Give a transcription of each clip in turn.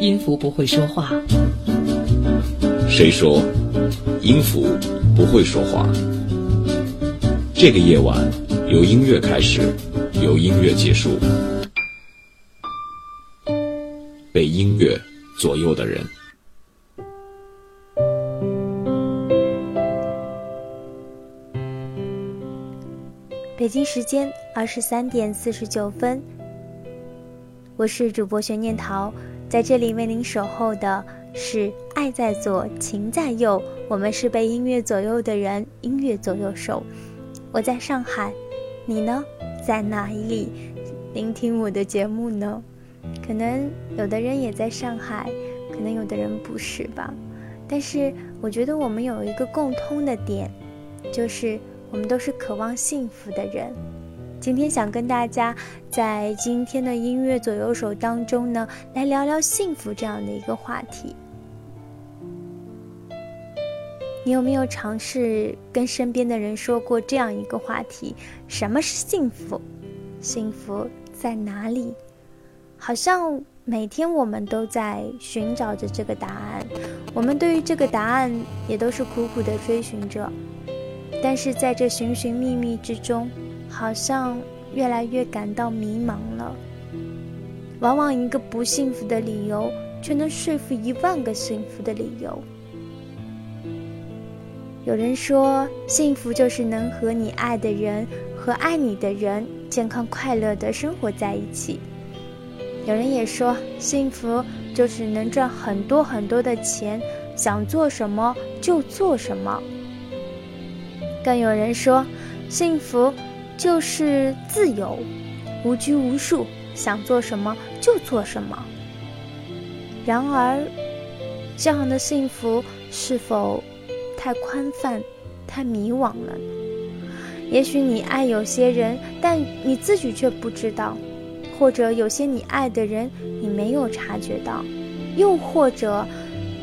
音符不会说话？谁说音符不会说话？这个夜晚，由音乐开始，由音乐结束。被音乐左右的人。北京时间二十三点四十九分，我是主播悬念桃，在这里为您守候的是爱在左，情在右。我们是被音乐左右的人，音乐左右手。我在上海，你呢？在哪里聆听我的节目呢？可能有的人也在上海，可能有的人不是吧。但是我觉得我们有一个共通的点，就是我们都是渴望幸福的人。今天想跟大家在今天的音乐左右手当中呢，来聊聊幸福这样的一个话题。你有没有尝试跟身边的人说过这样一个话题？什么是幸福？幸福在哪里？好像每天我们都在寻找着这个答案，我们对于这个答案也都是苦苦的追寻着，但是在这寻寻觅觅之中，好像越来越感到迷茫了。往往一个不幸福的理由，却能说服一万个幸福的理由。有人说，幸福就是能和你爱的人和爱你的人健康快乐的生活在一起。有人也说，幸福就是能赚很多很多的钱，想做什么就做什么。更有人说，幸福就是自由，无拘无束，想做什么就做什么。然而，这样的幸福是否太宽泛、太迷惘了？也许你爱有些人，但你自己却不知道。或者有些你爱的人，你没有察觉到；又或者，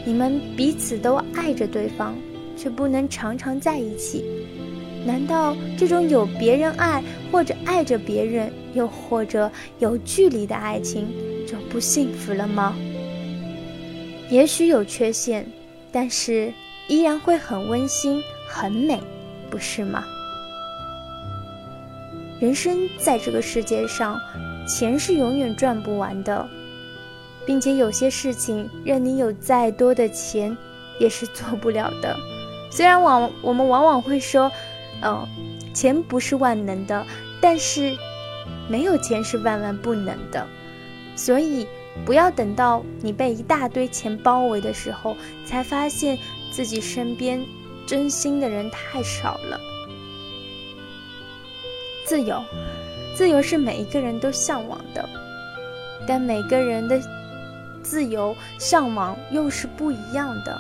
你们彼此都爱着对方，却不能常常在一起。难道这种有别人爱，或者爱着别人，又或者有距离的爱情就不幸福了吗？也许有缺陷，但是依然会很温馨、很美，不是吗？人生在这个世界上。钱是永远赚不完的，并且有些事情，任你有再多的钱，也是做不了的。虽然往我们往往会说，嗯，钱不是万能的，但是没有钱是万万不能的。所以，不要等到你被一大堆钱包围的时候，才发现自己身边真心的人太少了。自由。自由是每一个人都向往的，但每个人的自由向往又是不一样的。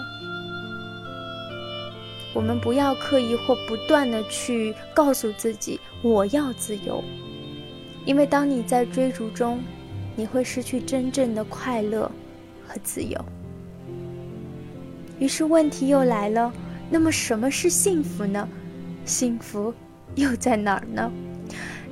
我们不要刻意或不断的去告诉自己我要自由，因为当你在追逐中，你会失去真正的快乐和自由。于是问题又来了，那么什么是幸福呢？幸福又在哪儿呢？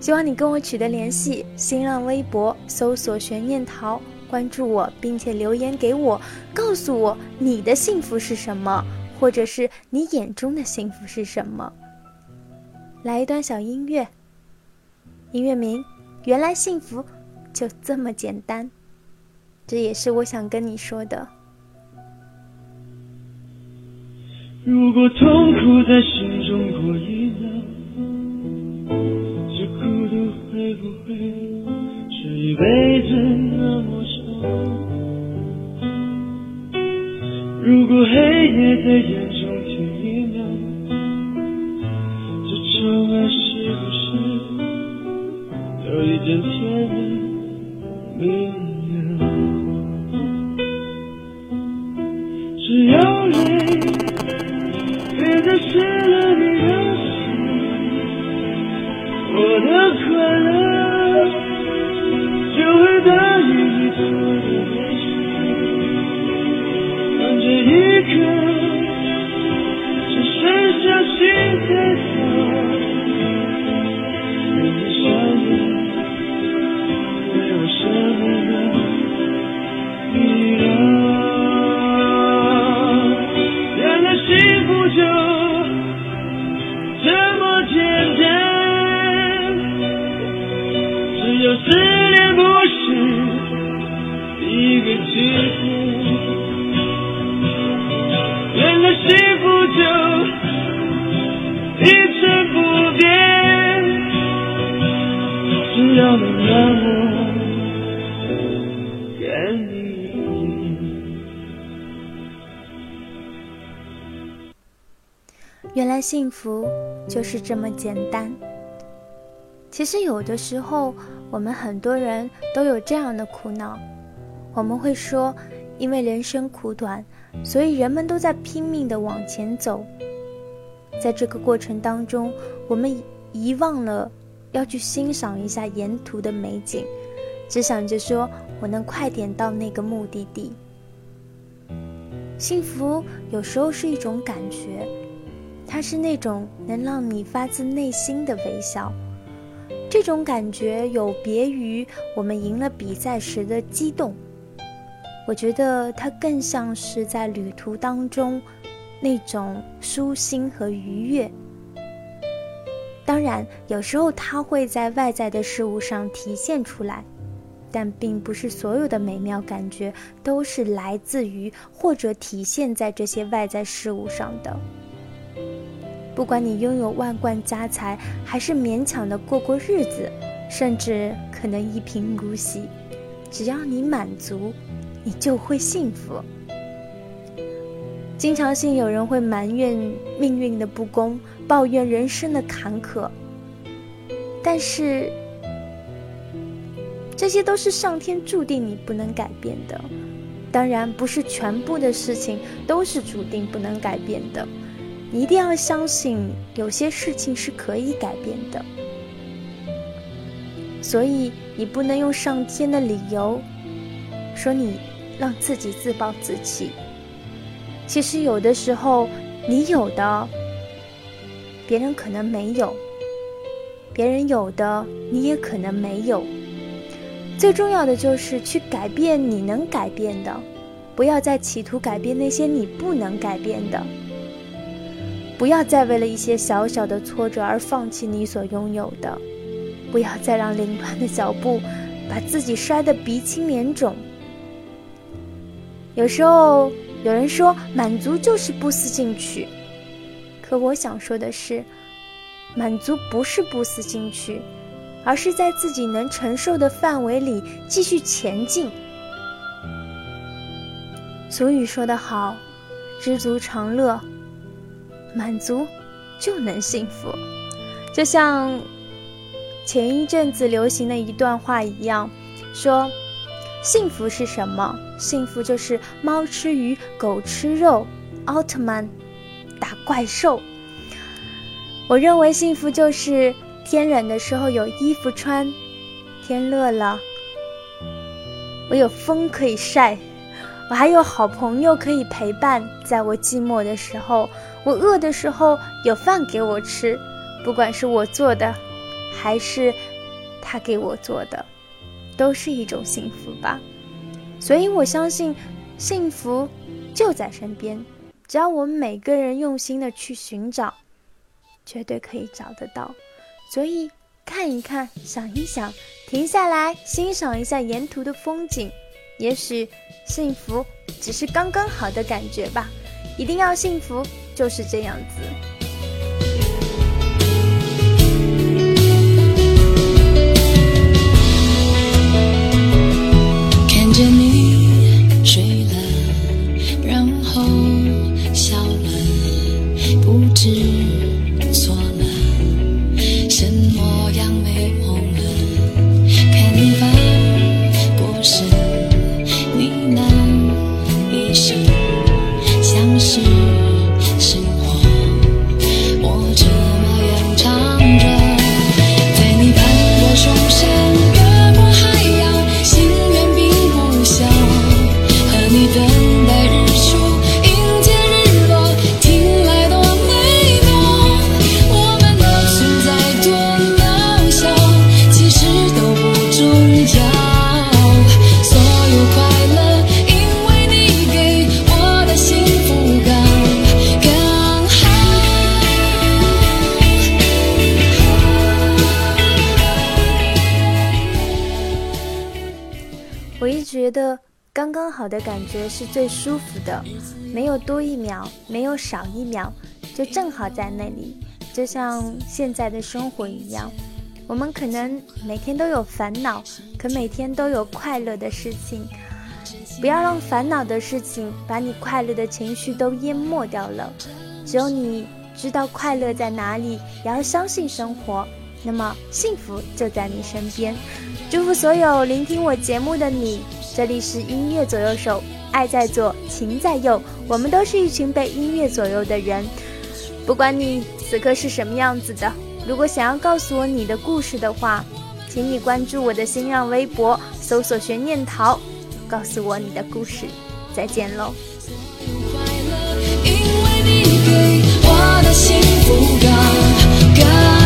希望你跟我取得联系，新浪微博搜索“悬念桃”，关注我，并且留言给我，告诉我你的幸福是什么，或者是你眼中的幸福是什么。来一段小音乐，音乐名《原来幸福就这么简单》，这也是我想跟你说的。如果痛苦在心中过一会不会是一辈子那么长？如果黑夜在眼中停一秒，这窗外是不是有一点幸福就是这么简单。其实有的时候，我们很多人都有这样的苦恼，我们会说，因为人生苦短，所以人们都在拼命的往前走。在这个过程当中，我们遗忘了要去欣赏一下沿途的美景，只想着说我能快点到那个目的地。幸福有时候是一种感觉，它是那种能让你发自内心的微笑。这种感觉有别于我们赢了比赛时的激动，我觉得它更像是在旅途当中那种舒心和愉悦。当然，有时候它会在外在的事物上体现出来，但并不是所有的美妙感觉都是来自于或者体现在这些外在事物上的。不管你拥有万贯家财，还是勉强的过过日子，甚至可能一贫如洗，只要你满足，你就会幸福。经常性有人会埋怨命运的不公，抱怨人生的坎坷，但是这些都是上天注定你不能改变的。当然，不是全部的事情都是注定不能改变的。你一定要相信，有些事情是可以改变的，所以你不能用上天的理由说你让自己自暴自弃。其实有的时候，你有的，别人可能没有；别人有的，你也可能没有。最重要的就是去改变你能改变的，不要再企图改变那些你不能改变的。不要再为了一些小小的挫折而放弃你所拥有的，不要再让凌乱的脚步把自己摔得鼻青脸肿。有时候有人说满足就是不思进取，可我想说的是，满足不是不思进取，而是在自己能承受的范围里继续前进。俗语说得好，知足常乐。满足就能幸福，就像前一阵子流行的一段话一样，说幸福是什么？幸福就是猫吃鱼，狗吃肉，奥特曼打怪兽。我认为幸福就是天冷的时候有衣服穿，天热了我有风可以晒。我还有好朋友可以陪伴，在我寂寞的时候，我饿的时候有饭给我吃，不管是我做的，还是他给我做的，都是一种幸福吧。所以我相信，幸福就在身边，只要我们每个人用心的去寻找，绝对可以找得到。所以看一看，想一想，停下来欣赏一下沿途的风景。也许幸福只是刚刚好的感觉吧，一定要幸福就是这样子。看着你刚刚好的感觉是最舒服的，没有多一秒，没有少一秒，就正好在那里，就像现在的生活一样。我们可能每天都有烦恼，可每天都有快乐的事情。不要让烦恼的事情把你快乐的情绪都淹没掉了。只有你知道快乐在哪里，也要相信生活，那么幸福就在你身边。祝福所有聆听我节目的你。这里是音乐左右手，爱在左，情在右，我们都是一群被音乐左右的人。不管你此刻是什么样子的。如果想要告诉我你的故事的话，请你关注我的新浪微博，搜索“悬念桃”，告诉我你的故事。再见喽。人知。